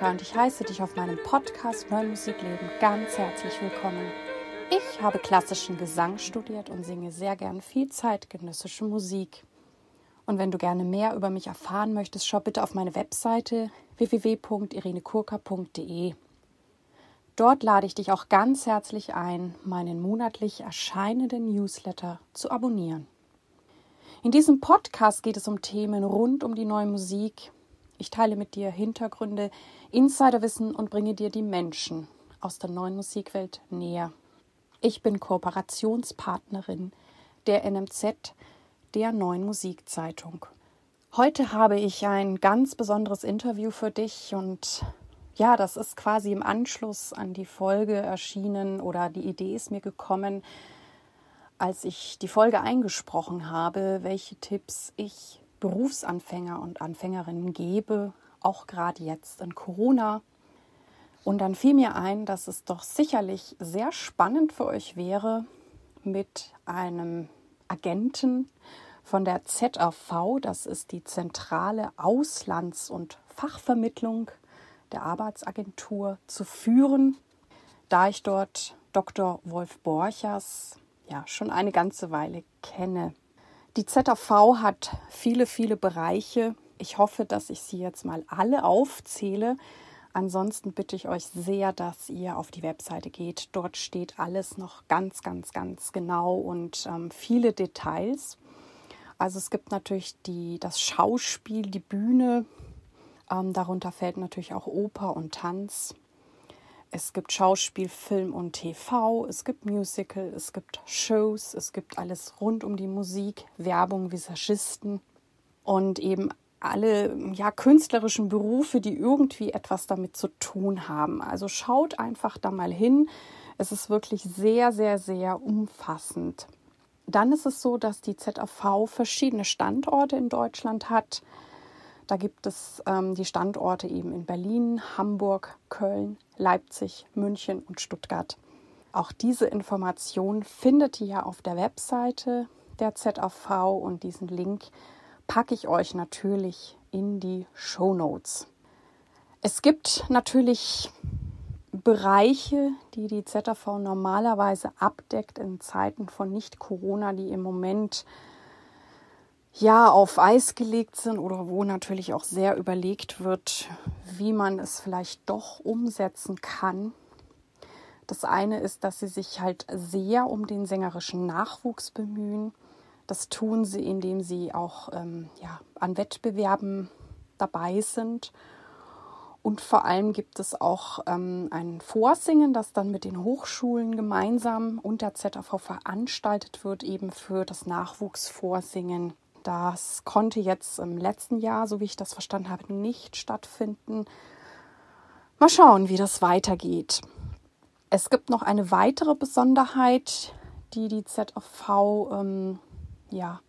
Korka und ich heiße dich auf meinem Podcast Neue Musikleben ganz herzlich willkommen. Ich habe klassischen Gesang studiert und singe sehr gern viel zeitgenössische Musik. Und wenn du gerne mehr über mich erfahren möchtest, schau bitte auf meine Webseite www.irenekurka.de. Dort lade ich dich auch ganz herzlich ein, meinen monatlich erscheinenden Newsletter zu abonnieren. In diesem Podcast geht es um Themen rund um die neue Musik, ich teile mit dir Hintergründe, Insiderwissen und bringe dir die Menschen aus der neuen Musikwelt näher. Ich bin Kooperationspartnerin der NMZ, der neuen Musikzeitung. Heute habe ich ein ganz besonderes Interview für dich und ja, das ist quasi im Anschluss an die Folge erschienen oder die Idee ist mir gekommen, als ich die Folge eingesprochen habe, welche Tipps ich Berufsanfänger und Anfängerinnen gebe, auch gerade jetzt in Corona. Und dann fiel mir ein, dass es doch sicherlich sehr spannend für euch wäre, mit einem Agenten von der ZAV, das ist die zentrale Auslands- und Fachvermittlung der Arbeitsagentur, zu führen, da ich dort Dr. Wolf Borchers ja schon eine ganze Weile kenne. Die ZAV hat viele, viele Bereiche. Ich hoffe, dass ich sie jetzt mal alle aufzähle. Ansonsten bitte ich euch sehr, dass ihr auf die Webseite geht. Dort steht alles noch ganz, ganz, ganz genau und ähm, viele Details. Also es gibt natürlich die, das Schauspiel, die Bühne. Ähm, darunter fällt natürlich auch Oper und Tanz. Es gibt Schauspiel, Film und TV, es gibt Musical, es gibt Shows, es gibt alles rund um die Musik, Werbung, Visagisten und eben alle ja, künstlerischen Berufe, die irgendwie etwas damit zu tun haben. Also schaut einfach da mal hin. Es ist wirklich sehr, sehr, sehr umfassend. Dann ist es so, dass die ZAV verschiedene Standorte in Deutschland hat. Da gibt es ähm, die Standorte eben in Berlin, Hamburg, Köln, Leipzig, München und Stuttgart. Auch diese Information findet ihr auf der Webseite der ZAV und diesen Link packe ich euch natürlich in die Show Notes. Es gibt natürlich Bereiche, die die ZAV normalerweise abdeckt in Zeiten von Nicht-Corona, die im Moment ja auf Eis gelegt sind oder wo natürlich auch sehr überlegt wird, wie man es vielleicht doch umsetzen kann. Das eine ist, dass sie sich halt sehr um den sängerischen Nachwuchs bemühen. Das tun sie, indem sie auch ähm, ja, an Wettbewerben dabei sind. Und vor allem gibt es auch ähm, ein Vorsingen, das dann mit den Hochschulen gemeinsam und der ZAV veranstaltet wird, eben für das Nachwuchsvorsingen das konnte jetzt im letzten Jahr, so wie ich das verstanden habe, nicht stattfinden. Mal schauen, wie das weitergeht. Es gibt noch eine weitere Besonderheit, die die ZAV ähm, ja,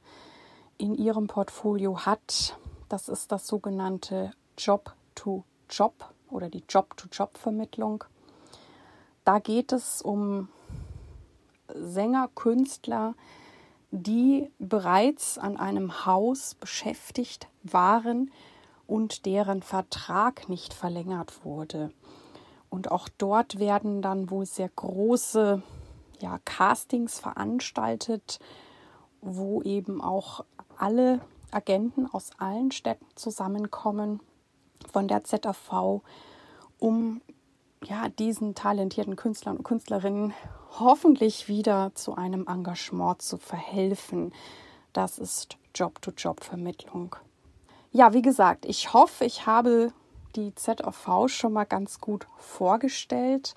in ihrem Portfolio hat. Das ist das sogenannte Job-to-Job -Job oder die Job-to-Job-Vermittlung. Da geht es um Sänger, Künstler, die bereits an einem Haus beschäftigt waren und deren Vertrag nicht verlängert wurde. Und auch dort werden dann wohl sehr große ja, Castings veranstaltet, wo eben auch alle Agenten aus allen Städten zusammenkommen von der ZAV, um ja, diesen talentierten Künstlern und Künstlerinnen hoffentlich wieder zu einem Engagement zu verhelfen. Das ist Job-to-Job-Vermittlung. Ja, wie gesagt, ich hoffe, ich habe die ZOV schon mal ganz gut vorgestellt.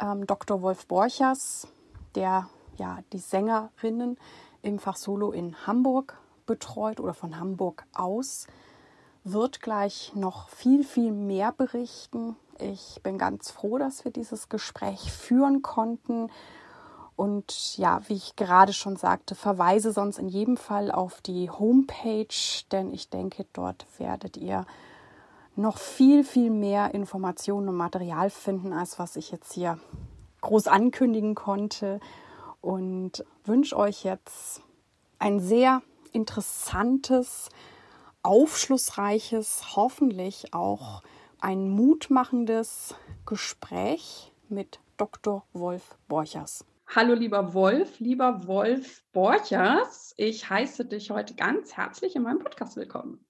Ähm, Dr. Wolf Borchers, der ja die Sängerinnen im Fach Solo in Hamburg betreut oder von Hamburg aus, wird gleich noch viel, viel mehr berichten ich bin ganz froh, dass wir dieses Gespräch führen konnten. Und ja, wie ich gerade schon sagte, verweise sonst in jedem Fall auf die Homepage, denn ich denke, dort werdet ihr noch viel, viel mehr Informationen und Material finden, als was ich jetzt hier groß ankündigen konnte. Und wünsche euch jetzt ein sehr interessantes, aufschlussreiches, hoffentlich auch ein mutmachendes Gespräch mit Dr. Wolf Borchers. Hallo lieber Wolf, lieber Wolf Borchers, ich heiße dich heute ganz herzlich in meinem Podcast willkommen.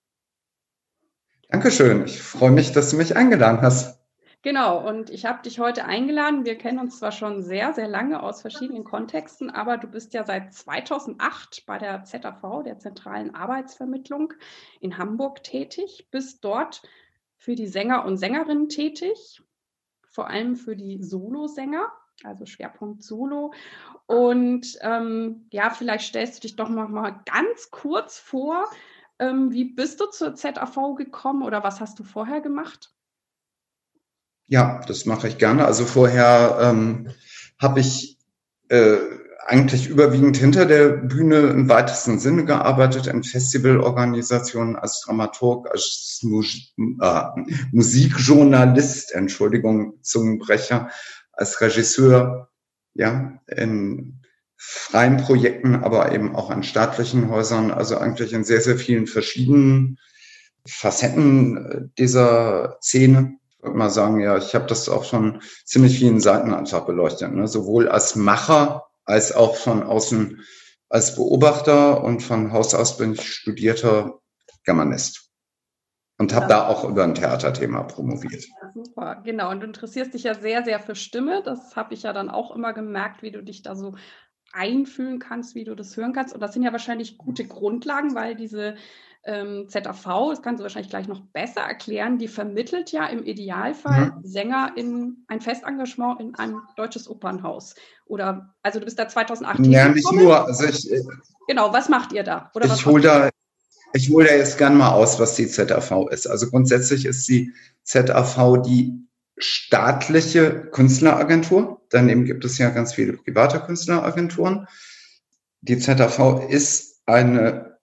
Dankeschön, ich freue mich, dass du mich eingeladen hast. Genau, und ich habe dich heute eingeladen. Wir kennen uns zwar schon sehr, sehr lange aus verschiedenen Kontexten, aber du bist ja seit 2008 bei der ZAV, der Zentralen Arbeitsvermittlung in Hamburg tätig, bist dort für die Sänger und Sängerinnen tätig, vor allem für die Solosänger also Schwerpunkt Solo. Und ähm, ja, vielleicht stellst du dich doch noch mal ganz kurz vor. Ähm, wie bist du zur ZAV gekommen oder was hast du vorher gemacht? Ja, das mache ich gerne. Also vorher ähm, habe ich äh, eigentlich überwiegend hinter der Bühne im weitesten Sinne gearbeitet, in Festivalorganisationen als Dramaturg, als Mus äh, Musikjournalist, Entschuldigung, Zungenbrecher, als Regisseur, ja, in freien Projekten, aber eben auch an staatlichen Häusern, also eigentlich in sehr, sehr vielen verschiedenen Facetten dieser Szene. Ich würde mal sagen, ja, ich habe das auch von ziemlich vielen Seiten einfach beleuchtet, ne? sowohl als Macher als auch von außen als Beobachter und von Haus aus bin ich studierter Germanist. Und habe ja. da auch über ein Theaterthema promoviert. Ja, super, genau. Und du interessierst dich ja sehr, sehr für Stimme. Das habe ich ja dann auch immer gemerkt, wie du dich da so einfühlen kannst, wie du das hören kannst. Und das sind ja wahrscheinlich gute Grundlagen, weil diese ähm, ZAV, das kannst du wahrscheinlich gleich noch besser erklären, die vermittelt ja im Idealfall mhm. Sänger in ein Festengagement in ein deutsches Opernhaus. Oder, also du bist da 2008. Ja, nicht nur. Also ich, äh, genau, was macht ihr da? Oder ich hole da, ich hole da jetzt gerne mal aus, was die ZAV ist. Also grundsätzlich ist die ZAV die staatliche Künstleragentur. Daneben gibt es ja ganz viele private Künstleragenturen. Die ZAV ist eine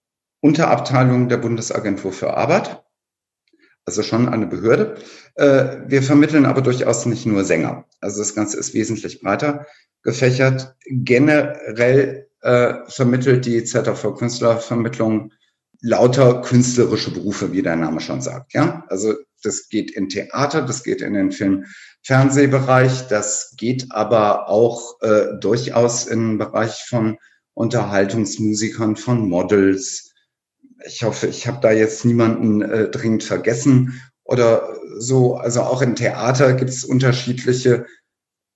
Unterabteilung der Bundesagentur für Arbeit, also schon eine Behörde. Äh, wir vermitteln aber durchaus nicht nur Sänger. Also das Ganze ist wesentlich breiter gefächert. Generell äh, vermittelt die ZAV Künstlervermittlung lauter künstlerische Berufe, wie der Name schon sagt. Ja, also das geht in Theater, das geht in den Film, Fernsehbereich, das geht aber auch äh, durchaus im Bereich von Unterhaltungsmusikern, von Models. Ich hoffe, ich habe da jetzt niemanden äh, dringend vergessen oder so. Also auch im Theater gibt es unterschiedliche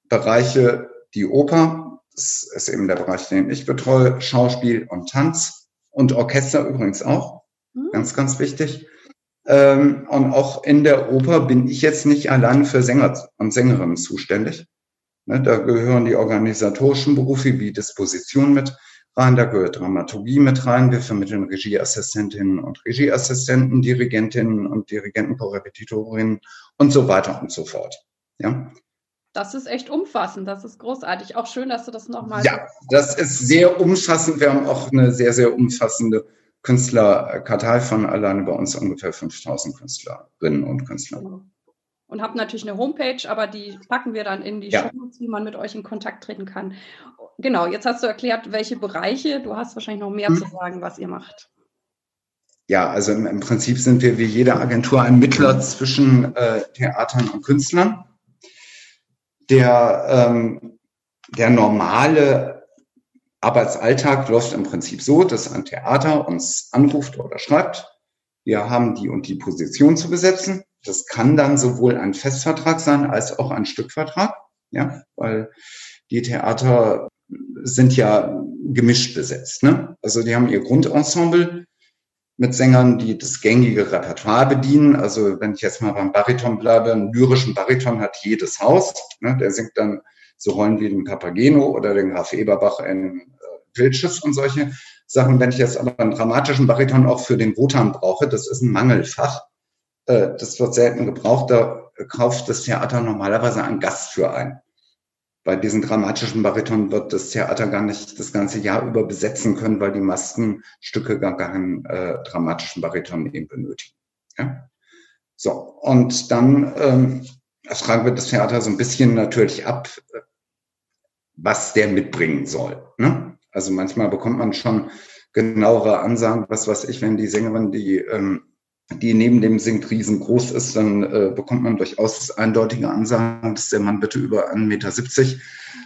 Bereiche. Die Oper, das ist eben der Bereich, den ich betreue, Schauspiel und Tanz und Orchester übrigens auch. Mhm. Ganz, ganz wichtig. Ähm, und auch in der Oper bin ich jetzt nicht allein für Sänger und Sängerinnen zuständig. Ne, da gehören die organisatorischen Berufe wie Disposition mit rein, da gehört Dramaturgie mit rein. Wir vermitteln Regieassistentinnen und Regieassistenten, Dirigentinnen und Dirigenten, Korrepetitorinnen und so weiter und so fort. Ja. Das ist echt umfassend, das ist großartig. Auch schön, dass du das nochmal. Ja, das ist sehr umfassend. Wir haben auch eine sehr, sehr umfassende Künstlerkartei von alleine bei uns ungefähr 5000 Künstlerinnen und Künstler. Genau. Und habt natürlich eine Homepage, aber die packen wir dann in die ja. Show, wie man mit euch in Kontakt treten kann. Genau, jetzt hast du erklärt, welche Bereiche. Du hast wahrscheinlich noch mehr hm. zu sagen, was ihr macht. Ja, also im, im, Prinzip sind wir wie jede Agentur ein Mittler zwischen äh, Theatern und Künstlern der, ähm, der normale Arbeitsalltag läuft im Prinzip so, dass ein Theater uns anruft oder schreibt, wir haben die und die Position zu besetzen. Das kann dann sowohl ein Festvertrag sein als auch ein Stückvertrag, ja, weil die Theater sind ja gemischt besetzt. Ne? Also die haben ihr Grundensemble, mit Sängern, die das gängige Repertoire bedienen. Also wenn ich jetzt mal beim Bariton bleibe, einen lyrischen Bariton hat jedes Haus. Ne? Der singt dann so Rollen wie den Papageno oder den Graf Eberbach in äh, Wildschiff und solche Sachen. Wenn ich jetzt aber einen dramatischen Bariton auch für den Wotan brauche, das ist ein Mangelfach. Äh, das wird selten gebraucht. Da kauft das Theater normalerweise einen Gast für ein bei diesen dramatischen Bariton wird das Theater gar nicht das ganze Jahr über besetzen können, weil die Maskenstücke gar keinen äh, dramatischen Bariton eben benötigen. Ja? So, und dann ähm, fragen wir das Theater so ein bisschen natürlich ab, was der mitbringen soll. Ne? Also manchmal bekommt man schon genauere Ansagen, was weiß ich, wenn die Sängerin die ähm, die neben dem singt riesengroß ist, dann äh, bekommt man durchaus eindeutige Ansagen, dass der Mann bitte über 1,70 Meter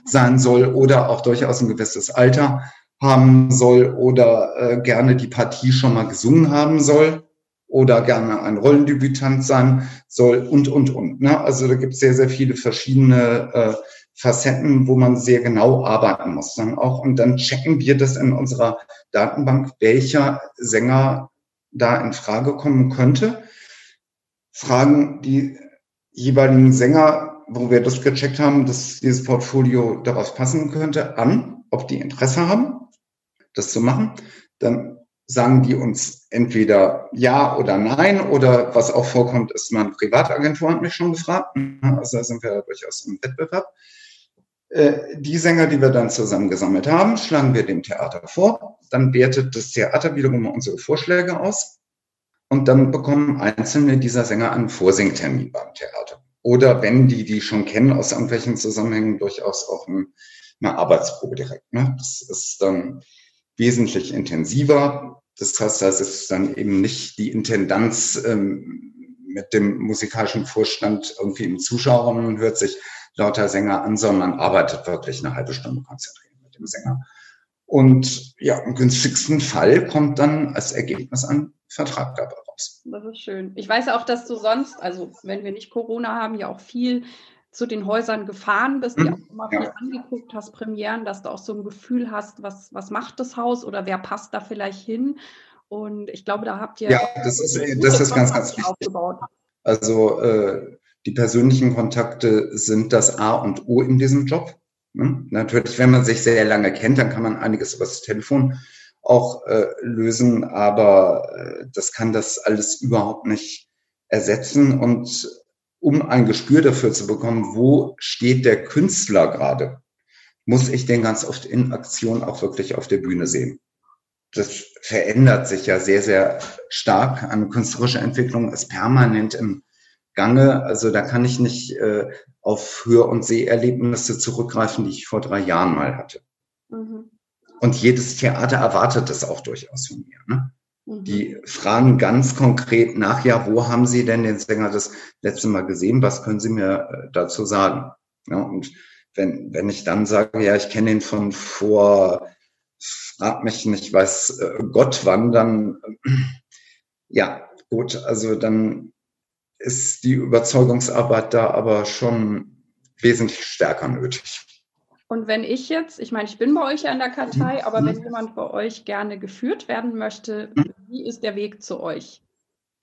sein soll oder auch durchaus ein gewisses Alter haben soll oder äh, gerne die Partie schon mal gesungen haben soll oder gerne ein Rollendebütant sein soll und, und, und. Ne? Also da gibt es sehr, sehr viele verschiedene äh, Facetten, wo man sehr genau arbeiten muss dann auch. Und dann checken wir das in unserer Datenbank, welcher Sänger da in Frage kommen könnte. Fragen die jeweiligen Sänger, wo wir das gecheckt haben, dass dieses Portfolio darauf passen könnte, an, ob die Interesse haben, das zu machen. Dann sagen die uns entweder ja oder nein oder was auch vorkommt, ist, meine Privatagentur hat mich schon gefragt. Also da sind wir durchaus im Wettbewerb. Äh, die Sänger, die wir dann zusammengesammelt haben, schlagen wir dem Theater vor. Dann wertet das Theater wiederum unsere Vorschläge aus. Und dann bekommen einzelne dieser Sänger einen Vorsingtermin beim Theater. Oder wenn die die schon kennen aus irgendwelchen Zusammenhängen, durchaus auch eine Arbeitsprobe direkt. Ne? Das ist dann wesentlich intensiver. Das heißt, das ist dann eben nicht die Intendanz ähm, mit dem musikalischen Vorstand irgendwie im Zuschauerraum und hört sich lauter Sänger an, sondern man arbeitet wirklich eine halbe Stunde konzentriert mit dem Sänger. Und ja, im günstigsten Fall kommt dann als Ergebnis ein Vertrag dabei raus. Das ist schön. Ich weiß auch, dass du sonst, also wenn wir nicht Corona haben, ja auch viel zu den Häusern gefahren bist, die mhm. auch immer viel ja. angeguckt hast, Premieren, dass du auch so ein Gefühl hast, was, was macht das Haus oder wer passt da vielleicht hin. Und ich glaube, da habt ihr. Ja, das ist, das ist ganz, ganz wichtig. Aufgebaut. Also äh, die persönlichen Kontakte sind das A und O in diesem Job. Ne? Natürlich, wenn man sich sehr lange kennt, dann kann man einiges über das Telefon auch äh, lösen, aber äh, das kann das alles überhaupt nicht ersetzen. Und um ein Gespür dafür zu bekommen, wo steht der Künstler gerade, muss ich den ganz oft in Aktion auch wirklich auf der Bühne sehen. Das verändert sich ja sehr, sehr stark. Eine künstlerische Entwicklung ist permanent im Gange. Also da kann ich nicht äh, auf Hör- und Seherlebnisse zurückgreifen, die ich vor drei Jahren mal hatte. Mhm. Und jedes Theater erwartet das auch durchaus von mir. Ne? Mhm. Die fragen ganz konkret nach, ja, wo haben Sie denn den Sänger das letzte Mal gesehen? Was können Sie mir äh, dazu sagen? Ja, und wenn, wenn ich dann sage, ja, ich kenne ihn von vor, frag mich nicht, weiß äh, Gott wann, dann, ja, gut, also dann ist die Überzeugungsarbeit da aber schon wesentlich stärker nötig. Und wenn ich jetzt, ich meine, ich bin bei euch ja in der Kartei, mhm. aber wenn jemand bei euch gerne geführt werden möchte, mhm. wie ist der Weg zu euch?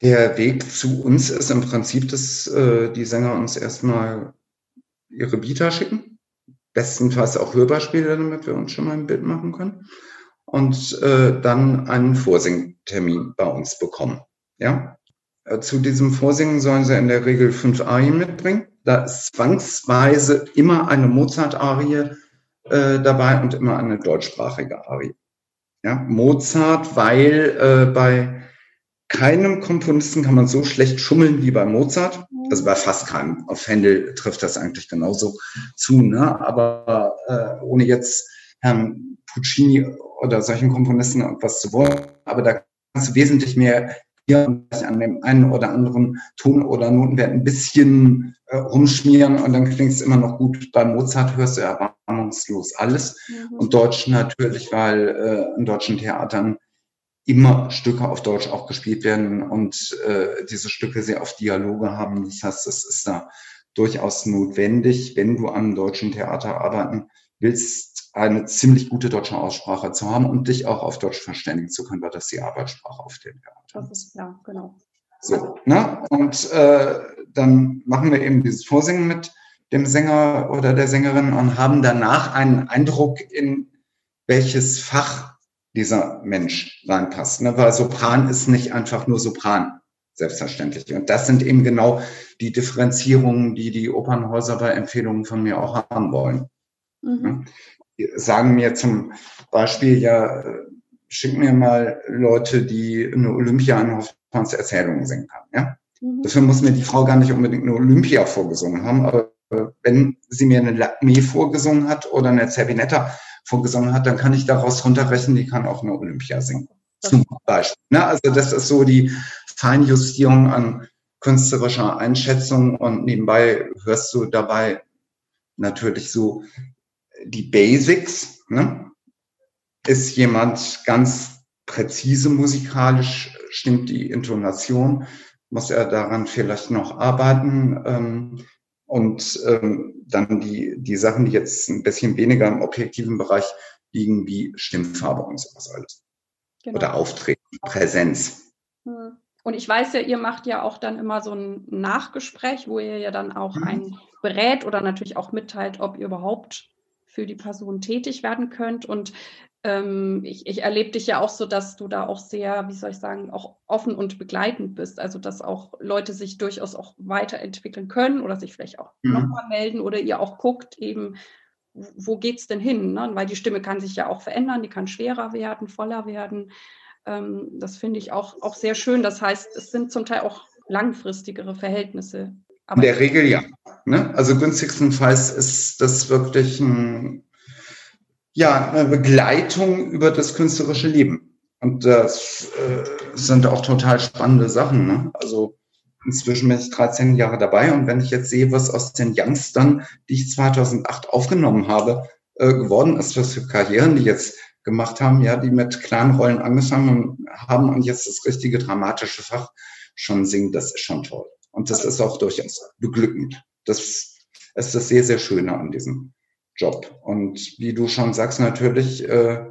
Der Weg zu uns ist im Prinzip, dass äh, die Sänger uns erstmal ihre Bieter schicken. Bestenfalls auch Hörbeispiele, damit wir uns schon mal ein Bild machen können. Und äh, dann einen Vorsingtermin bei uns bekommen. Ja? Äh, zu diesem Vorsingen sollen sie in der Regel fünf Arien mitbringen. Da ist zwangsweise immer eine Mozart-Arie äh, dabei und immer eine deutschsprachige Arie. Ja, Mozart, weil äh, bei keinem Komponisten kann man so schlecht schummeln wie bei Mozart. Also bei fast keinem. Auf Händel trifft das eigentlich genauso zu. Ne? Aber äh, ohne jetzt Herrn Puccini oder solchen Komponisten etwas zu wollen. Aber da kannst du wesentlich mehr hier an dem einen oder anderen Ton oder Notenwert ein bisschen äh, rumschmieren und dann klingt es immer noch gut. Bei Mozart hörst du erwartungslos alles. Mhm. Und Deutsch natürlich, weil äh, in deutschen Theatern immer Stücke auf Deutsch auch gespielt werden und äh, diese Stücke sehr oft Dialoge haben. Das heißt, es ist da durchaus notwendig, wenn du am deutschen Theater arbeiten willst, eine ziemlich gute deutsche Aussprache zu haben und dich auch auf Deutsch verständigen zu können, weil das die Arbeitssprache auf dem Theater ist. Ja, genau. So, ne? Und äh, dann machen wir eben dieses Vorsingen mit dem Sänger oder der Sängerin und haben danach einen Eindruck, in welches Fach dieser Mensch reinpasst. Ne? Weil Sopran ist nicht einfach nur Sopran, selbstverständlich. Und das sind eben genau die Differenzierungen, die die Opernhäuser bei Empfehlungen von mir auch haben wollen. Mhm. Sagen mir zum Beispiel, ja, schick mir mal Leute, die eine Olympia an Hoffmanns Erzählungen singen kann. Ja? Mhm. Dafür muss mir die Frau gar nicht unbedingt eine Olympia vorgesungen haben, aber wenn sie mir eine Lacme vorgesungen hat oder eine Zerbinetta vorgesungen hat, dann kann ich daraus runterrechnen, die kann auch eine Olympia singen. Zum Beispiel. Ne? Also das ist so die Feinjustierung an künstlerischer Einschätzung und nebenbei hörst du dabei natürlich so die Basics. Ne? Ist jemand ganz präzise musikalisch, stimmt die Intonation, muss er daran vielleicht noch arbeiten. Ähm, und ähm, dann die, die Sachen, die jetzt ein bisschen weniger im objektiven Bereich liegen, wie Stimmfarbe und sowas alles. Genau. Oder Auftreten, Präsenz. Hm. Und ich weiß ja, ihr macht ja auch dann immer so ein Nachgespräch, wo ihr ja dann auch mhm. einen berät oder natürlich auch mitteilt, ob ihr überhaupt für die Person tätig werden könnt. Und ähm, ich, ich erlebe dich ja auch so, dass du da auch sehr, wie soll ich sagen, auch offen und begleitend bist. Also dass auch Leute sich durchaus auch weiterentwickeln können oder sich vielleicht auch mhm. nochmal melden oder ihr auch guckt eben, wo geht es denn hin? Ne? Weil die Stimme kann sich ja auch verändern, die kann schwerer werden, voller werden. Ähm, das finde ich auch, auch sehr schön. Das heißt, es sind zum Teil auch langfristigere Verhältnisse. Aber In der Regel ja. Ne? Also günstigstenfalls ist das wirklich ein, ja, eine Begleitung über das künstlerische Leben. Und das äh, sind auch total spannende Sachen. Ne? Also inzwischen bin ich 13 Jahre dabei und wenn ich jetzt sehe, was aus den Youngstern, die ich 2008 aufgenommen habe, äh, geworden ist, was für Karrieren die jetzt gemacht haben, ja, die mit kleinen Rollen angefangen haben und jetzt das richtige dramatische Fach schon singen, das ist schon toll. Und das ist auch durchaus beglückend. Das ist das sehr, sehr Schöne an diesem Job. Und wie du schon sagst, natürlich äh,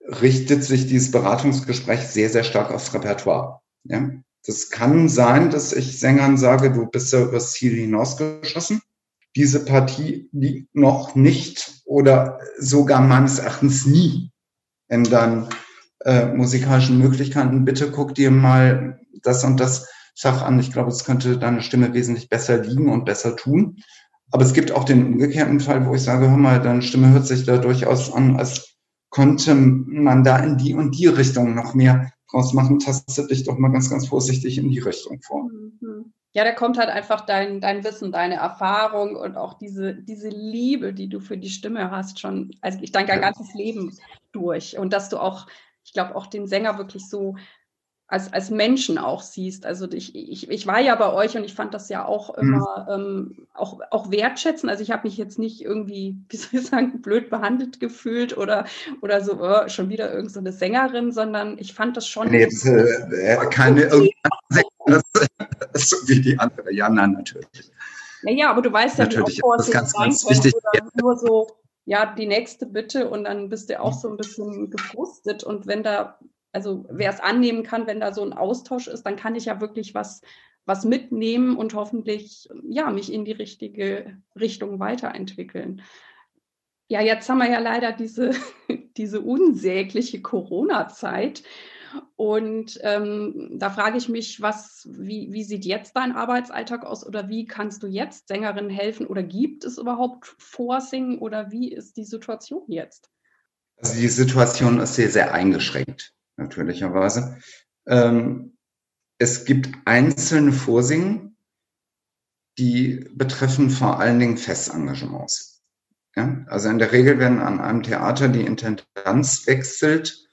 richtet sich dieses Beratungsgespräch sehr, sehr stark aufs Repertoire. Ja? Das kann sein, dass ich Sängern sage, du bist ja übers Ziel hinausgeschossen diese Partie liegt noch nicht oder sogar meines Erachtens nie in deinen äh, musikalischen Möglichkeiten. Bitte guck dir mal das und das Fach an. Ich glaube, es könnte deine Stimme wesentlich besser liegen und besser tun. Aber es gibt auch den umgekehrten Fall, wo ich sage, hör mal, deine Stimme hört sich da durchaus an, als konnte man da in die und die Richtung noch mehr draus machen. Tastet dich doch mal ganz, ganz vorsichtig in die Richtung vor. Mhm ja, da kommt halt einfach dein, dein Wissen, deine Erfahrung und auch diese, diese Liebe, die du für die Stimme hast, schon, also ich denke, ein ganzes Leben durch. Und dass du auch, ich glaube, auch den Sänger wirklich so als, als Menschen auch siehst. Also ich, ich, ich war ja bei euch und ich fand das ja auch mhm. immer ähm, auch, auch wertschätzen. Also ich habe mich jetzt nicht irgendwie, wie soll ich sagen, blöd behandelt gefühlt oder, oder so oh, schon wieder irgendeine so Sängerin, sondern ich fand das schon. Nee, jetzt, äh, äh keine das so wie die andere. Ja, nein, natürlich. Naja, aber du weißt ja, natürlich, wie auch das ist ganz, ganz wichtig. Nur so, ja, die nächste bitte und dann bist du auch so ein bisschen gefrustet und wenn da also wer es annehmen kann, wenn da so ein Austausch ist, dann kann ich ja wirklich was, was mitnehmen und hoffentlich ja, mich in die richtige Richtung weiterentwickeln. Ja, jetzt haben wir ja leider diese, diese unsägliche Corona-Zeit. Und ähm, da frage ich mich, was, wie, wie sieht jetzt dein Arbeitsalltag aus oder wie kannst du jetzt Sängerinnen helfen oder gibt es überhaupt Vorsingen oder wie ist die Situation jetzt? Also die Situation ist sehr, sehr eingeschränkt natürlicherweise. Ähm, es gibt einzelne Vorsingen, die betreffen vor allen Dingen Festengagements. Ja? Also in der Regel, wenn an einem Theater die Intendanz wechselt,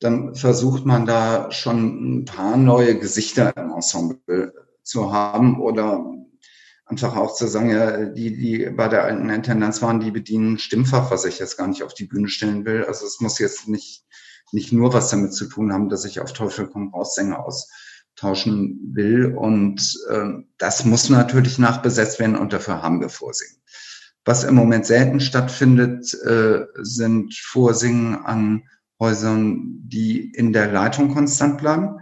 dann versucht man da schon ein paar neue Gesichter im Ensemble zu haben oder einfach auch zu sagen, ja, die, die bei der alten Intendanz waren, die bedienen Stimmfach, was ich jetzt gar nicht auf die Bühne stellen will. Also es muss jetzt nicht nicht nur was damit zu tun haben, dass ich auf Teufel komm raus Sänger austauschen will. Und äh, das muss natürlich nachbesetzt werden und dafür haben wir Vorsingen. Was im Moment selten stattfindet, äh, sind Vorsingen an Häusern, die in der Leitung konstant bleiben.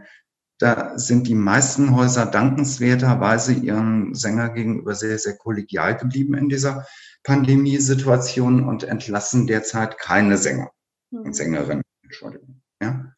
Da sind die meisten Häuser dankenswerterweise ihren Sänger gegenüber sehr, sehr kollegial geblieben in dieser Pandemiesituation und entlassen derzeit keine Sänger und hm. Sängerinnen. Entschuldigung. Ja?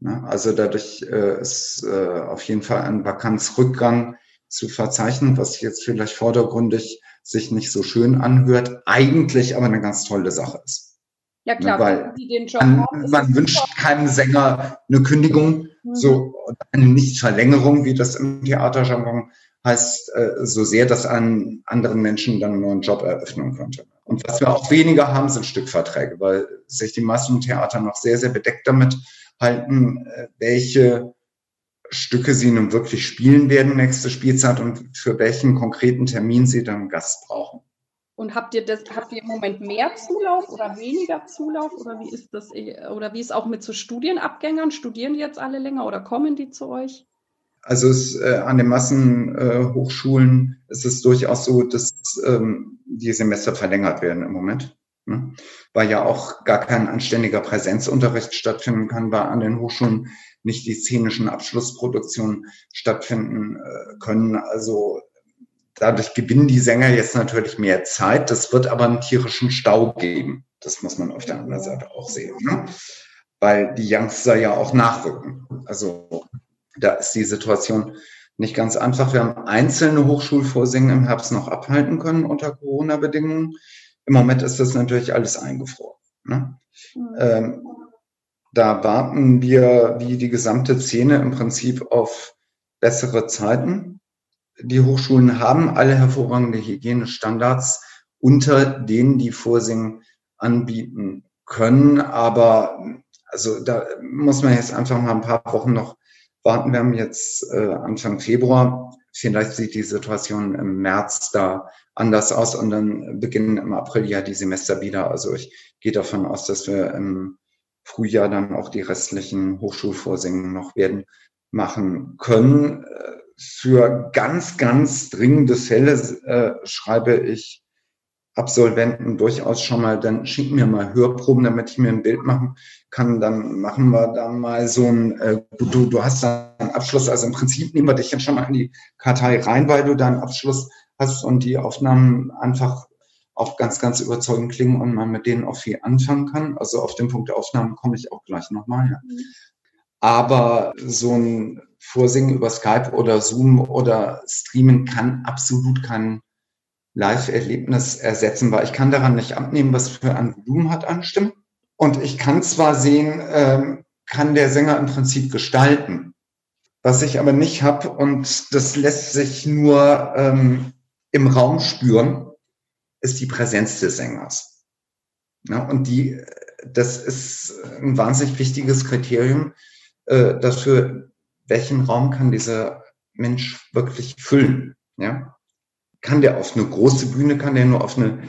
Na, also dadurch äh, ist äh, auf jeden Fall ein Vakanzrückgang zu verzeichnen, was jetzt vielleicht vordergründig sich nicht so schön anhört, eigentlich aber eine ganz tolle Sache ist. Ja klar, weil man, haben, man wünscht keinem Sänger eine Kündigung, mhm. so eine Nichtverlängerung, wie das im Theaterjargon heißt, äh, so sehr, dass einen anderen Menschen dann nur einen Job eröffnen könnte. Und was wir auch weniger haben, sind Stückverträge, weil sich die meisten Theater noch sehr, sehr bedeckt damit halten, äh, welche Stücke sie nun wirklich spielen werden nächste Spielzeit und für welchen konkreten Termin sie dann Gast brauchen. Und habt ihr das, habt ihr im Moment mehr Zulauf oder weniger Zulauf? Oder wie ist das? Oder wie ist auch mit so Studienabgängern? Studieren die jetzt alle länger oder kommen die zu euch? Also es, äh, an den Massenhochschulen äh, ist es durchaus so, dass ähm, die Semester verlängert werden im Moment. Ne? Weil ja auch gar kein anständiger Präsenzunterricht stattfinden kann, weil an den Hochschulen nicht die szenischen Abschlussproduktionen stattfinden äh, können. Also dadurch gewinnen die Sänger jetzt natürlich mehr Zeit. Das wird aber einen tierischen Stau geben. Das muss man auf der anderen Seite auch sehen. Ne? Weil die Youngster ja auch nachrücken. Also da ist die Situation nicht ganz einfach. Wir haben einzelne Hochschulvorsingen im Herbst noch abhalten können unter Corona-Bedingungen. Im Moment ist das natürlich alles eingefroren. Ne? Mhm. Ähm, da warten wir wie die gesamte Szene im Prinzip auf bessere Zeiten. Die Hochschulen haben alle hervorragende Hygienestandards, unter denen die Vorsingen anbieten können. Aber also da muss man jetzt einfach mal ein paar Wochen noch warten. Wir jetzt äh, Anfang Februar. Vielleicht sieht die Situation im März da anders aus und dann beginnen im April ja die Semester wieder. Also ich gehe davon aus, dass wir im Frühjahr dann auch die restlichen Hochschulvorsingen noch werden machen können. Für ganz, ganz dringende Fälle äh, schreibe ich Absolventen durchaus schon mal, dann schick mir mal Hörproben, damit ich mir ein Bild machen kann. Dann machen wir da mal so ein, äh, du, du hast da einen Abschluss, also im Prinzip nehmen wir dich jetzt schon mal in die Kartei rein, weil du da einen Abschluss hast und die Aufnahmen einfach auch ganz, ganz überzeugend klingen und man mit denen auch viel anfangen kann. Also auf den Punkt der Aufnahmen komme ich auch gleich nochmal. Ja. Mhm. Aber so ein Vorsingen über Skype oder Zoom oder Streamen kann absolut kein Live-Erlebnis ersetzen, weil ich kann daran nicht abnehmen, was für ein Volumen hat an Stimmen. Und ich kann zwar sehen, ähm, kann der Sänger im Prinzip gestalten, was ich aber nicht habe und das lässt sich nur ähm, im Raum spüren, ist die Präsenz des Sängers. Ja, und die, das ist ein wahnsinnig wichtiges Kriterium äh, dafür, welchen Raum kann dieser Mensch wirklich füllen. Ja? Kann der auf eine große Bühne, kann der nur auf eine,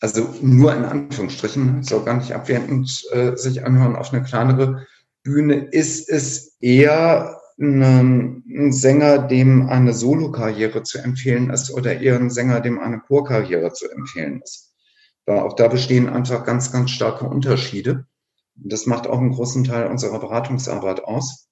also nur in Anführungsstrichen, soll gar nicht abwertend äh, sich anhören, auf eine kleinere Bühne, ist es eher ein Sänger, dem eine Solokarriere zu empfehlen ist oder eher ein Sänger, dem eine Chorkarriere zu empfehlen ist. Da, auch da bestehen einfach ganz, ganz starke Unterschiede. Das macht auch einen großen Teil unserer Beratungsarbeit aus.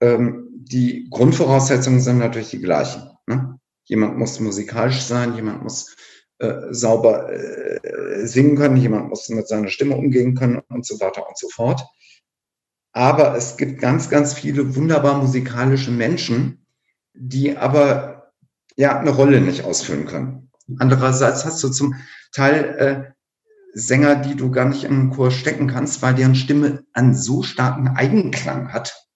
Ähm, die Grundvoraussetzungen sind natürlich die gleichen. Ne? Jemand muss musikalisch sein, jemand muss äh, sauber äh, singen können, jemand muss mit seiner Stimme umgehen können und so weiter und so fort. Aber es gibt ganz, ganz viele wunderbar musikalische Menschen, die aber ja eine Rolle nicht ausfüllen können. Andererseits hast du zum Teil äh, Sänger, die du gar nicht in den Chor stecken kannst, weil deren Stimme einen so starken Eigenklang hat,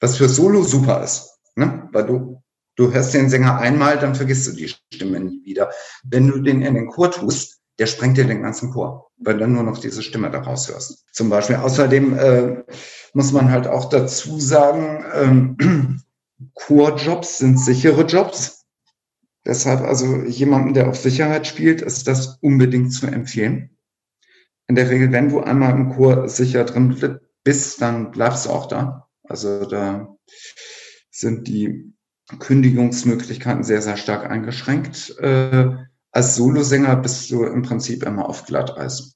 was für Solo super ist. Ne? Weil du, du hörst den Sänger einmal, dann vergisst du die Stimme nie wieder. Wenn du den in den Chor tust, der sprengt dir den ganzen Chor, weil dann nur noch diese Stimme daraus hörst. Zum Beispiel. Außerdem äh, muss man halt auch dazu sagen, ähm, Chorjobs sind sichere Jobs. Deshalb also jemanden, der auf Sicherheit spielt, ist das unbedingt zu empfehlen. In der Regel, wenn du einmal im Chor sicher drin bist, dann bleibst du auch da. Also da sind die Kündigungsmöglichkeiten sehr, sehr stark eingeschränkt. Äh, als Solosänger bist du im Prinzip immer auf Glatteis.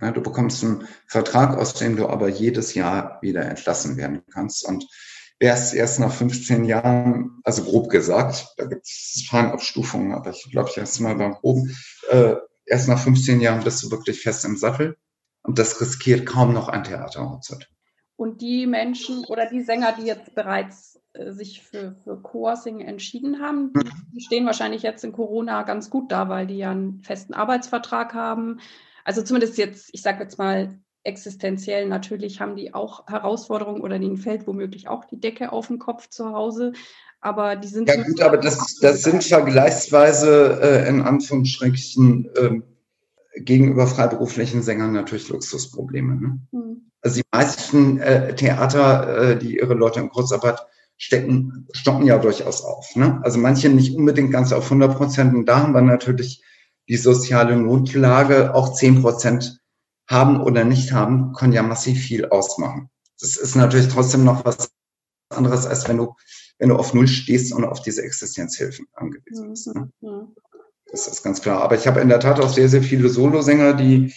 Ja, du bekommst einen Vertrag, aus dem du aber jedes Jahr wieder entlassen werden kannst. Und wärst erst nach 15 Jahren, also grob gesagt, da gibt es Feinabstufungen, aber ich glaube, ich erst mal beim Groben, äh, erst nach 15 Jahren bist du wirklich fest im Sattel. Und das riskiert kaum noch ein Theaterhochzeit. Und die Menschen oder die Sänger, die jetzt bereits sich für, für Coworking entschieden haben. Mhm. Die stehen wahrscheinlich jetzt in Corona ganz gut da, weil die ja einen festen Arbeitsvertrag haben. Also zumindest jetzt, ich sage jetzt mal, existenziell natürlich haben die auch Herausforderungen oder denen fällt womöglich auch die Decke auf den Kopf zu Hause. Aber die sind. Ja, gut, aber das, das sind vergleichsweise äh, in Anführungsstrichen äh, gegenüber freiberuflichen Sängern natürlich Luxusprobleme. Ne? Mhm. Also die meisten äh, Theater, äh, die ihre Leute in Kurzarbeit stecken, stocken ja durchaus auf. Ne? Also manche nicht unbedingt ganz auf 100 Prozent. Und da haben wir natürlich die soziale Notlage. Auch 10 Prozent haben oder nicht haben, können ja massiv viel ausmachen. Das ist natürlich trotzdem noch was anderes, als wenn du, wenn du auf Null stehst und auf diese Existenzhilfen angewiesen bist. Ne? Mhm. Das ist ganz klar. Aber ich habe in der Tat auch sehr, sehr viele Solosänger, die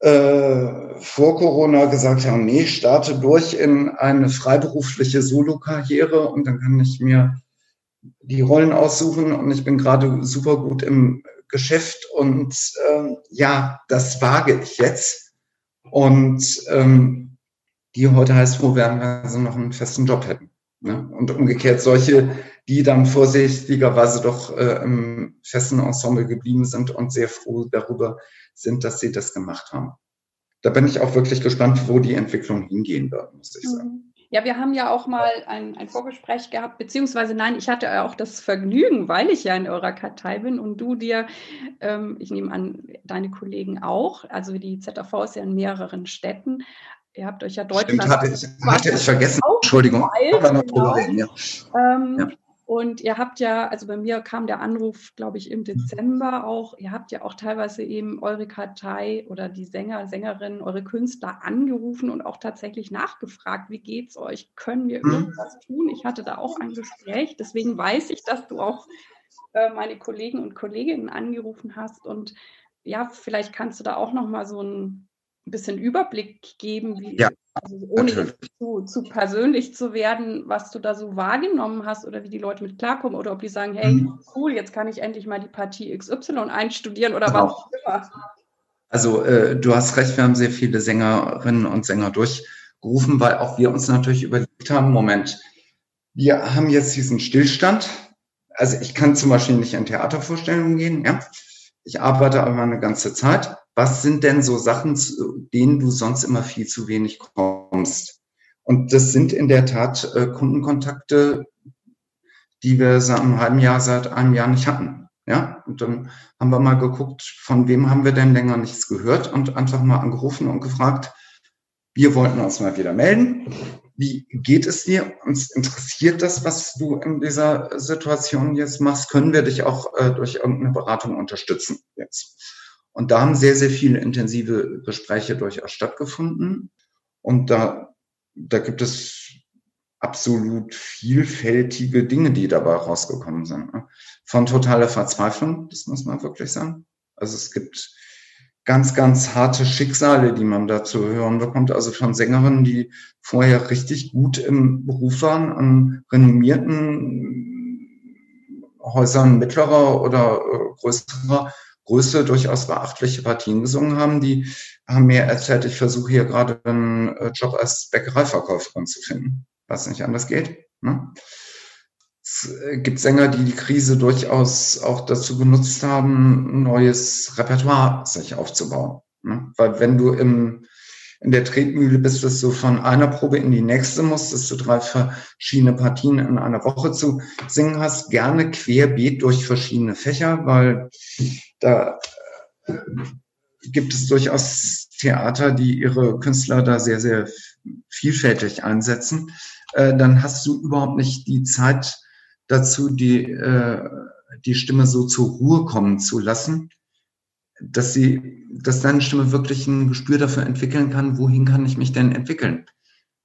äh, vor Corona gesagt haben, nee, starte durch in eine freiberufliche Solokarriere und dann kann ich mir die Rollen aussuchen und ich bin gerade super gut im Geschäft und ähm, ja, das wage ich jetzt. Und ähm, die heute heißt froh werden, wenn sie noch einen festen Job hätten. Ne? Und umgekehrt solche, die dann vorsichtigerweise doch äh, im festen Ensemble geblieben sind und sehr froh darüber sind, dass sie das gemacht haben. Da bin ich auch wirklich gespannt, wo die Entwicklung hingehen wird, muss ich sagen. Mhm. Ja, wir haben ja auch mal ein, ein Vorgespräch gehabt, beziehungsweise nein, ich hatte auch das Vergnügen, weil ich ja in eurer Kartei bin und du dir, ähm, ich nehme an, deine Kollegen auch, also die ZAV ist ja in mehreren Städten. Ihr habt euch ja Deutschland. Stimmt, hatte ich, hatte ich vergessen. Entschuldigung. Genau. Ja. Ähm, ja. Und ihr habt ja, also bei mir kam der Anruf, glaube ich, im Dezember auch, ihr habt ja auch teilweise eben eure Kartei oder die Sänger, Sängerinnen, eure Künstler angerufen und auch tatsächlich nachgefragt, wie geht's euch? Können wir mhm. irgendwas tun? Ich hatte da auch ein Gespräch, deswegen weiß ich, dass du auch äh, meine Kollegen und Kolleginnen angerufen hast. Und ja, vielleicht kannst du da auch nochmal so ein bisschen Überblick geben, wie, ja. Also ohne zu, zu, persönlich zu werden, was du da so wahrgenommen hast oder wie die Leute mit klarkommen oder ob die sagen, hey, mhm. cool, jetzt kann ich endlich mal die Partie XY einstudieren oder genau. was auch immer. Also äh, du hast recht, wir haben sehr viele Sängerinnen und Sänger durchgerufen, weil auch wir uns natürlich überlegt haben, Moment, wir haben jetzt diesen Stillstand. Also ich kann zum Beispiel nicht in Theatervorstellungen gehen, ja. Ich arbeite aber eine ganze Zeit was sind denn so Sachen, zu denen du sonst immer viel zu wenig kommst? Und das sind in der Tat äh, Kundenkontakte, die wir seit einem halben Jahr, seit einem Jahr nicht hatten. Ja, und dann haben wir mal geguckt, von wem haben wir denn länger nichts gehört und einfach mal angerufen und gefragt, wir wollten uns mal wieder melden. Wie geht es dir? Uns interessiert das, was du in dieser Situation jetzt machst? Können wir dich auch äh, durch irgendeine Beratung unterstützen jetzt? Und da haben sehr, sehr viele intensive Gespräche durchaus stattgefunden. Und da, da gibt es absolut vielfältige Dinge, die dabei rausgekommen sind. Ne? Von totaler Verzweiflung, das muss man wirklich sagen. Also es gibt ganz, ganz harte Schicksale, die man da zu hören bekommt. Also von Sängerinnen, die vorher richtig gut im Beruf waren, an renommierten Häusern mittlerer oder äh, größerer Größe durchaus beachtliche Partien gesungen haben. Die haben mir erzählt, ich versuche hier gerade einen äh, Job als Bäckereiverkäuferin zu finden, was nicht anders geht. Ne? Es äh, gibt Sänger, die die Krise durchaus auch dazu genutzt haben, neues Repertoire sich aufzubauen. Ne? Weil wenn du im, in der Tretmühle bist, dass du von einer Probe in die nächste musst, dass du drei verschiedene Partien in einer Woche zu singen hast, gerne querbeet durch verschiedene Fächer, weil da äh, gibt es durchaus Theater, die ihre Künstler da sehr, sehr vielfältig einsetzen. Äh, dann hast du überhaupt nicht die Zeit dazu, die, äh, die Stimme so zur Ruhe kommen zu lassen, dass sie, dass deine Stimme wirklich ein Gespür dafür entwickeln kann, wohin kann ich mich denn entwickeln?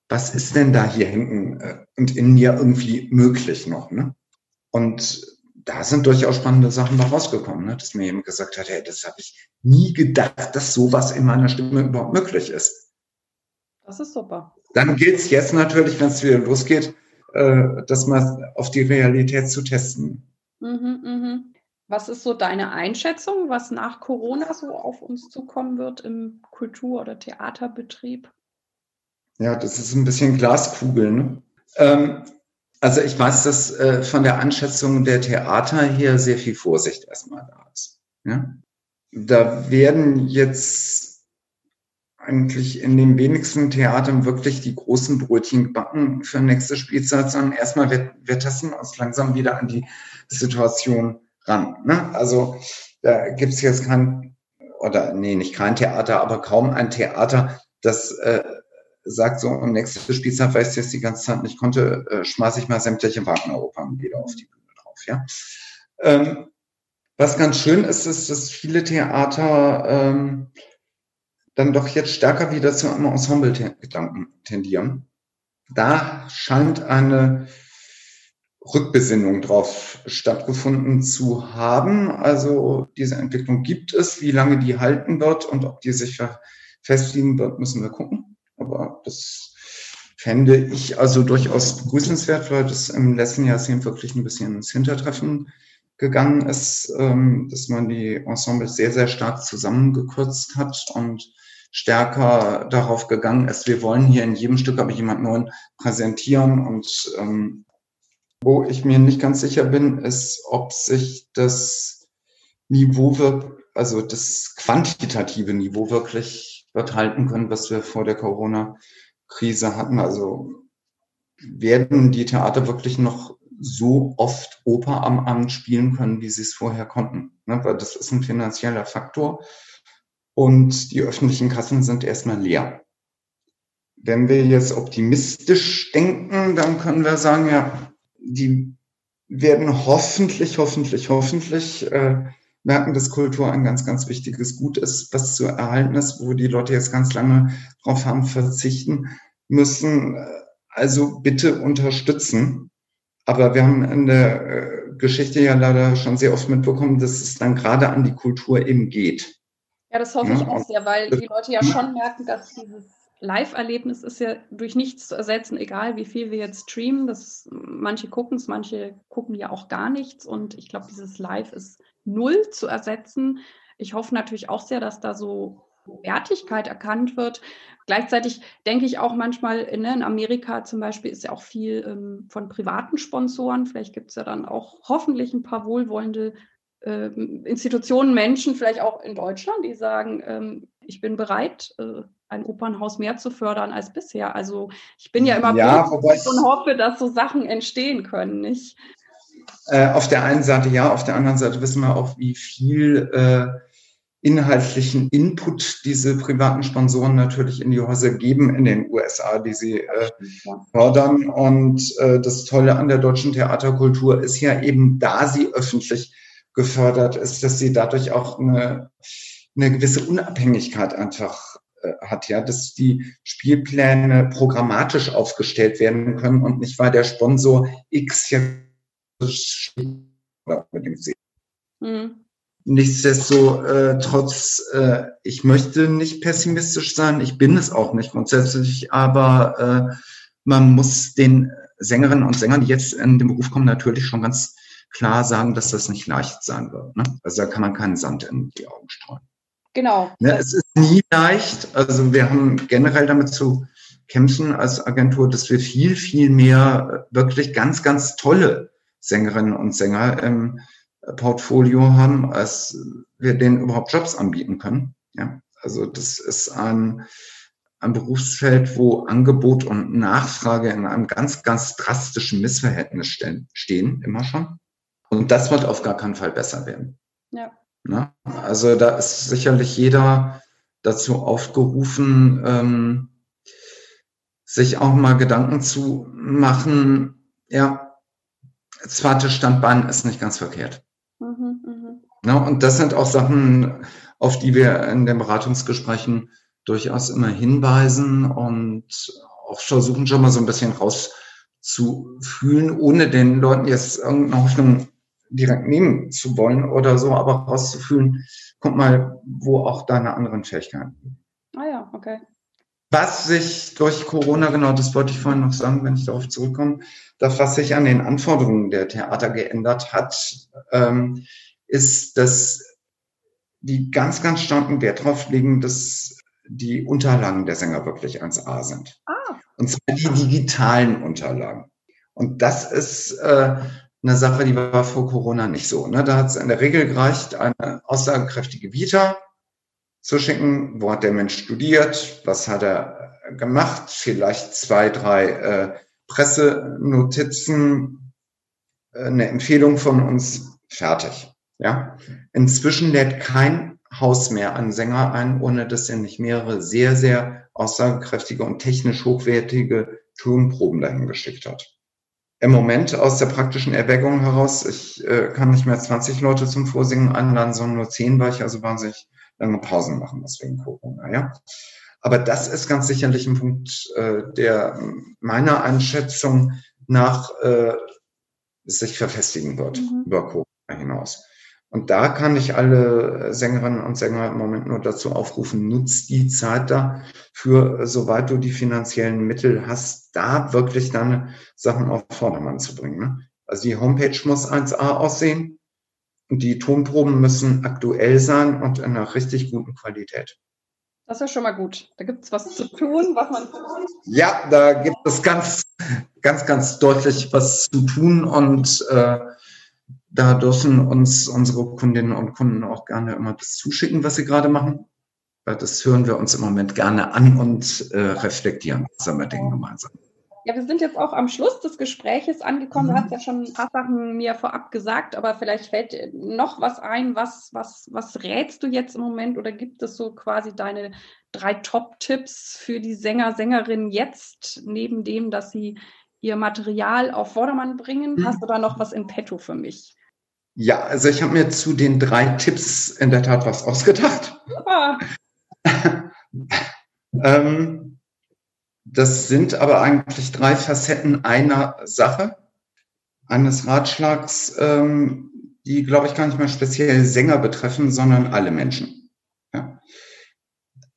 Was ist denn da hier hinten und in mir irgendwie möglich noch? Ne? Und da sind durchaus spannende Sachen da rausgekommen, ne? dass mir jemand gesagt hat, hey, das habe ich nie gedacht, dass sowas in meiner Stimme überhaupt möglich ist. Das ist super. Dann gilt es jetzt natürlich, wenn es wieder losgeht, äh, das mal auf die Realität zu testen. Mhm, mh. Was ist so deine Einschätzung, was nach Corona so auf uns zukommen wird im Kultur- oder Theaterbetrieb? Ja, das ist ein bisschen Glaskugel. Ne? Ähm, also ich weiß, dass äh, von der Anschätzung der Theater hier sehr viel Vorsicht erstmal da ist. Ja? Da werden jetzt eigentlich in den wenigsten Theatern wirklich die großen Brötchen gebacken für nächste Spielzeit, sondern erstmal wir, wir tasten uns langsam wieder an die Situation ran. Ne? Also da gibt es jetzt kein oder nee, nicht kein Theater, aber kaum ein Theater, das äh, sagt so, im nächsten Spielzeit weiß ich jetzt die ganze Zeit nicht konnte, äh, schmeiße ich mal sämtliche Wagner-Opern wieder auf die Bühne drauf. Ja? Ähm, was ganz schön ist, ist, dass viele Theater ähm, dann doch jetzt stärker wieder zu einem Ensemble-Gedanken tendieren. Da scheint eine Rückbesinnung drauf stattgefunden zu haben. Also diese Entwicklung gibt es. Wie lange die halten wird und ob die sich festigen wird, müssen wir gucken. Aber das fände ich also durchaus begrüßenswert, weil das im letzten Jahrzehnt wirklich ein bisschen ins Hintertreffen gegangen ist, ähm, dass man die Ensembles sehr, sehr stark zusammengekürzt hat und stärker darauf gegangen ist, wir wollen hier in jedem Stück aber jemand Neuen präsentieren. Und ähm, wo ich mir nicht ganz sicher bin, ist, ob sich das Niveau also das quantitative Niveau wirklich wird halten können, was wir vor der Corona-Krise hatten. Also werden die Theater wirklich noch so oft Oper am Abend spielen können, wie sie es vorher konnten. Ne? Weil das ist ein finanzieller Faktor und die öffentlichen Kassen sind erstmal leer. Wenn wir jetzt optimistisch denken, dann können wir sagen, ja, die werden hoffentlich, hoffentlich, hoffentlich äh, merken, dass Kultur ein ganz, ganz wichtiges Gut ist, was zu erhalten ist, wo die Leute jetzt ganz lange drauf haben verzichten müssen. Also bitte unterstützen. Aber wir haben in der äh, Geschichte ja leider schon sehr oft mitbekommen, dass es dann gerade an die Kultur eben geht. Ja, das hoffe ja, ich auch sehr, weil die Leute ja schon merken, dass dieses Live-Erlebnis ist ja durch nichts zu ersetzen, egal wie viel wir jetzt streamen. Das, manche gucken es, manche gucken ja auch gar nichts. Und ich glaube, dieses Live ist null zu ersetzen. Ich hoffe natürlich auch sehr, dass da so Wertigkeit erkannt wird. Gleichzeitig denke ich auch manchmal, ne, in Amerika zum Beispiel ist ja auch viel ähm, von privaten Sponsoren. Vielleicht gibt es ja dann auch hoffentlich ein paar wohlwollende äh, Institutionen, Menschen, vielleicht auch in Deutschland, die sagen, ähm, ich bin bereit, äh, ein Opernhaus mehr zu fördern als bisher. Also ich bin ja immer ja, und hoffe, dass so Sachen entstehen können, nicht? Äh, auf der einen Seite ja, auf der anderen Seite wissen wir auch, wie viel äh, inhaltlichen Input diese privaten Sponsoren natürlich in die Häuser geben in den USA, die sie äh, fördern. Und äh, das Tolle an der deutschen Theaterkultur ist ja eben, da sie öffentlich gefördert ist, dass sie dadurch auch eine, eine gewisse Unabhängigkeit einfach äh, hat, ja, dass die Spielpläne programmatisch aufgestellt werden können und nicht, weil der Sponsor X jetzt unbedingt sieht. Mhm. Nichtsdestotrotz, äh, ich möchte nicht pessimistisch sein, ich bin es auch nicht grundsätzlich, aber äh, man muss den Sängerinnen und Sängern, die jetzt in den Beruf kommen, natürlich schon ganz klar sagen, dass das nicht leicht sein wird. Ne? Also da kann man keinen Sand in die Augen streuen. Genau. Ne, es ist nie leicht. Also wir haben generell damit zu kämpfen als Agentur, dass wir viel, viel mehr wirklich ganz, ganz tolle Sängerinnen und Sänger im Portfolio haben, als wir denen überhaupt Jobs anbieten können. Ja, also das ist ein, ein Berufsfeld, wo Angebot und Nachfrage in einem ganz, ganz drastischen Missverhältnis stehen, immer schon. Und das wird auf gar keinen Fall besser werden. Ja. Ne? Also da ist sicherlich jeder dazu aufgerufen, ähm, sich auch mal Gedanken zu machen, ja, zweites Standbein ist nicht ganz verkehrt. Mhm, mh. ne? Und das sind auch Sachen, auf die wir in den Beratungsgesprächen durchaus immer hinweisen und auch versuchen schon mal so ein bisschen rauszufühlen, ohne den Leuten jetzt irgendeine Hoffnung direkt nehmen zu wollen oder so, aber rauszufühlen, guck mal, wo auch deine anderen Fähigkeiten liegen. Ah ja, okay. Was sich durch Corona, genau, das wollte ich vorhin noch sagen, wenn ich darauf zurückkomme, das, was sich an den Anforderungen der Theater geändert hat, ähm, ist, dass die ganz, ganz starken Wert darauf legen, dass die Unterlagen der Sänger wirklich 1A sind. Ah. Und zwar die digitalen Unterlagen. Und das ist äh, eine Sache, die war vor Corona nicht so. Ne? Da hat es in der Regel gereicht, eine aussagekräftige Vita zu schicken. Wo hat der Mensch studiert? Was hat er gemacht? Vielleicht zwei, drei äh, Pressenotizen, äh, eine Empfehlung von uns, fertig. Ja, inzwischen lädt kein Haus mehr an Sänger ein, ohne dass er nicht mehrere sehr, sehr aussagekräftige und technisch hochwertige Tonproben dahin geschickt hat. Im Moment aus der praktischen Erwägung heraus, ich äh, kann nicht mehr 20 Leute zum Vorsingen anladen, sondern nur 10, weil ich also wahnsinnig lange Pausen machen muss wegen Corona, ja. Aber das ist ganz sicherlich ein Punkt, äh, der meiner Einschätzung nach äh, sich verfestigen wird mhm. über Corona hinaus. Und da kann ich alle Sängerinnen und Sänger im Moment nur dazu aufrufen, nutz die Zeit da für, soweit du die finanziellen Mittel hast, da wirklich deine Sachen auf Vordermann zu bringen. Ne? Also die Homepage muss 1A aussehen und die Tonproben müssen aktuell sein und in einer richtig guten Qualität. Das ist ja schon mal gut. Da gibt es was zu tun, was man. Ja, da gibt es ganz, ganz, ganz deutlich was zu tun und äh, da dürfen uns unsere Kundinnen und Kunden auch gerne immer das zuschicken, was sie gerade machen. Das hören wir uns im Moment gerne an und äh, reflektieren zusammen mit denen gemeinsam. Ja, wir sind jetzt auch am Schluss des Gespräches angekommen. Mhm. Du hast ja schon ein paar Sachen mir vorab gesagt, aber vielleicht fällt noch was ein. Was, was, was rätst du jetzt im Moment oder gibt es so quasi deine drei Top-Tipps für die Sänger, Sängerinnen jetzt, neben dem, dass sie ihr Material auf Vordermann bringen? Mhm. Hast du da noch was in petto für mich? Ja, also ich habe mir zu den drei Tipps in der Tat was ausgedacht. Ah. ähm, das sind aber eigentlich drei Facetten einer Sache, eines Ratschlags, ähm, die, glaube ich, gar nicht mehr speziell Sänger betreffen, sondern alle Menschen. Ja?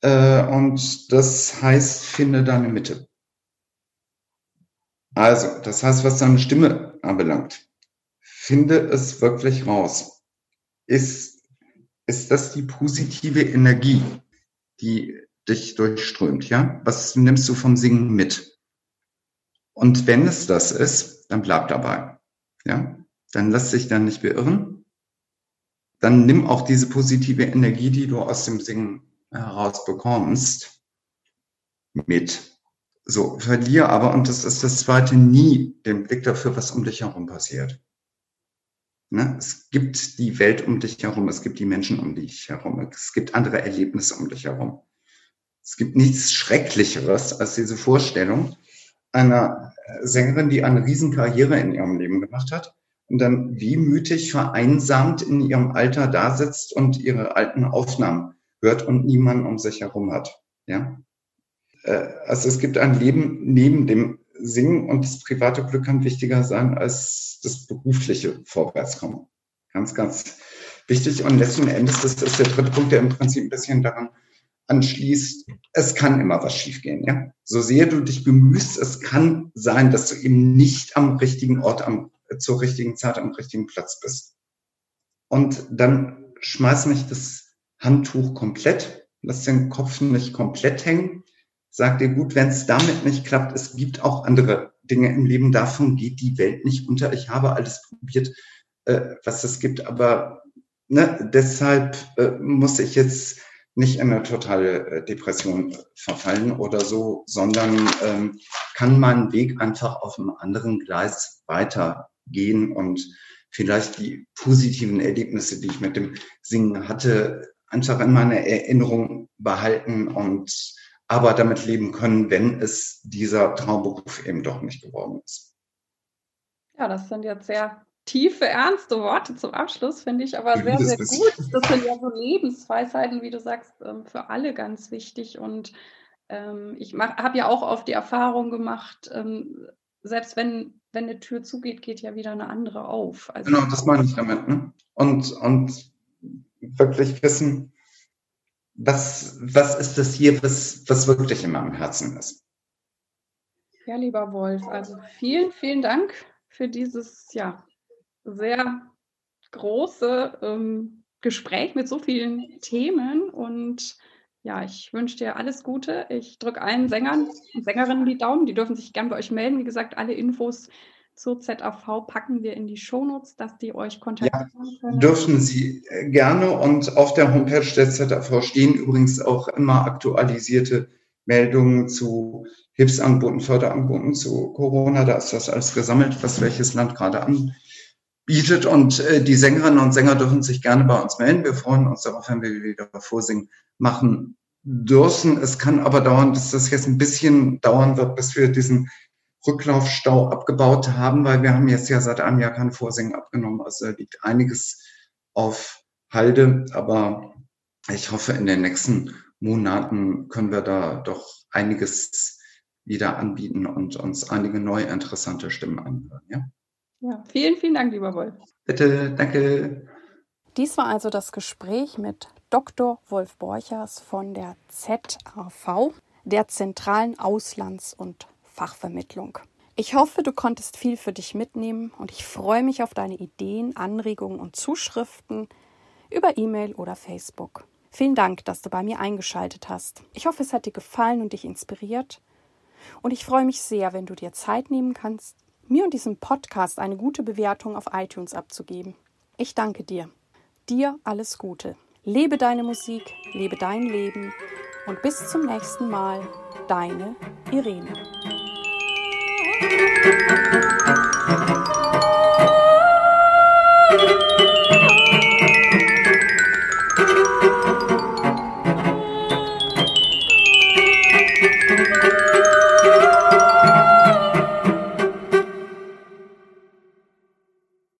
Äh, und das heißt, finde deine Mitte. Also, das heißt, was deine Stimme anbelangt, finde es wirklich raus. Ist, ist das die positive Energie, die dich durchströmt, ja? Was nimmst du vom Singen mit? Und wenn es das ist, dann bleib dabei, ja? Dann lass dich dann nicht beirren. Dann nimm auch diese positive Energie, die du aus dem Singen heraus bekommst, mit. So, verlier aber, und das ist das zweite, nie den Blick dafür, was um dich herum passiert. Ne? Es gibt die Welt um dich herum, es gibt die Menschen um dich herum, es gibt andere Erlebnisse um dich herum. Es gibt nichts Schrecklicheres als diese Vorstellung einer Sängerin, die eine Riesenkarriere in ihrem Leben gemacht hat und dann wehmütig vereinsamt in ihrem Alter da sitzt und ihre alten Aufnahmen hört und niemanden um sich herum hat. Ja? Äh, also es gibt ein Leben neben dem Singen und das private Glück kann wichtiger sein als das berufliche Vorwärtskommen. Ganz, ganz wichtig. Und letzten Endes, das ist der dritte Punkt, der im Prinzip ein bisschen daran anschließt, es kann immer was schiefgehen, ja. So sehr du dich bemühst, es kann sein, dass du eben nicht am richtigen Ort, am, zur richtigen Zeit, am richtigen Platz bist. Und dann schmeiß nicht das Handtuch komplett, lass den Kopf nicht komplett hängen. Sag dir gut, wenn es damit nicht klappt, es gibt auch andere Dinge im Leben, davon geht die Welt nicht unter. Ich habe alles probiert, äh, was es gibt, aber ne, deshalb äh, muss ich jetzt nicht in eine totale äh, Depression verfallen oder so, sondern ähm, kann meinen Weg einfach auf einem anderen Gleis weitergehen und vielleicht die positiven Erlebnisse, die ich mit dem Singen hatte, einfach in meiner Erinnerung behalten und aber damit leben können, wenn es dieser Traumberuf eben doch nicht geworden ist. Ja, das sind jetzt sehr tiefe, ernste Worte zum Abschluss, finde ich aber sehr, sehr gut. Das sind ja so Lebensweisheiten, wie du sagst, ähm, für alle ganz wichtig. Und ähm, ich habe ja auch oft die Erfahrung gemacht, ähm, selbst wenn, wenn eine Tür zugeht, geht ja wieder eine andere auf. Also, genau, das meine ich damit. Ne? Und, und wirklich wissen, was, was ist das hier, was, was wirklich in meinem Herzen ist. Ja, lieber Wolf, also vielen, vielen Dank für dieses ja, sehr große ähm, Gespräch mit so vielen Themen und ja, ich wünsche dir alles Gute. Ich drücke allen Sängern und Sängerinnen die Daumen. Die dürfen sich gern bei euch melden. Wie gesagt, alle Infos zur ZAV packen wir in die Shownotes, dass die euch kontaktieren ja, können. Dürfen Sie äh, gerne und auf der Homepage der ZAV stehen übrigens auch immer aktualisierte Meldungen zu Hilfsangeboten, Förderangeboten zu Corona. Da ist das alles gesammelt, was welches Land gerade an bietet. Und äh, die Sängerinnen und Sänger dürfen sich gerne bei uns melden. Wir freuen uns darauf, wenn wir wieder Vorsingen machen dürfen. Es kann aber dauern, dass das jetzt ein bisschen dauern wird, bis wir diesen Rücklaufstau abgebaut haben, weil wir haben jetzt ja seit einem Jahr kein Vorsingen abgenommen. Also liegt einiges auf Halde, aber ich hoffe, in den nächsten Monaten können wir da doch einiges wieder anbieten und uns einige neue interessante Stimmen anhören. Ja? Ja, vielen, vielen Dank, lieber Wolf. Bitte, danke. Dies war also das Gespräch mit Dr. Wolf Borchers von der ZAV, der Zentralen Auslands- und Fachvermittlung. Ich hoffe, du konntest viel für dich mitnehmen und ich freue mich auf deine Ideen, Anregungen und Zuschriften über E-Mail oder Facebook. Vielen Dank, dass du bei mir eingeschaltet hast. Ich hoffe, es hat dir gefallen und dich inspiriert. Und ich freue mich sehr, wenn du dir Zeit nehmen kannst, mir und diesem Podcast eine gute Bewertung auf iTunes abzugeben. Ich danke dir. Dir alles Gute. Lebe deine Musik, lebe dein Leben und bis zum nächsten Mal, deine Irene.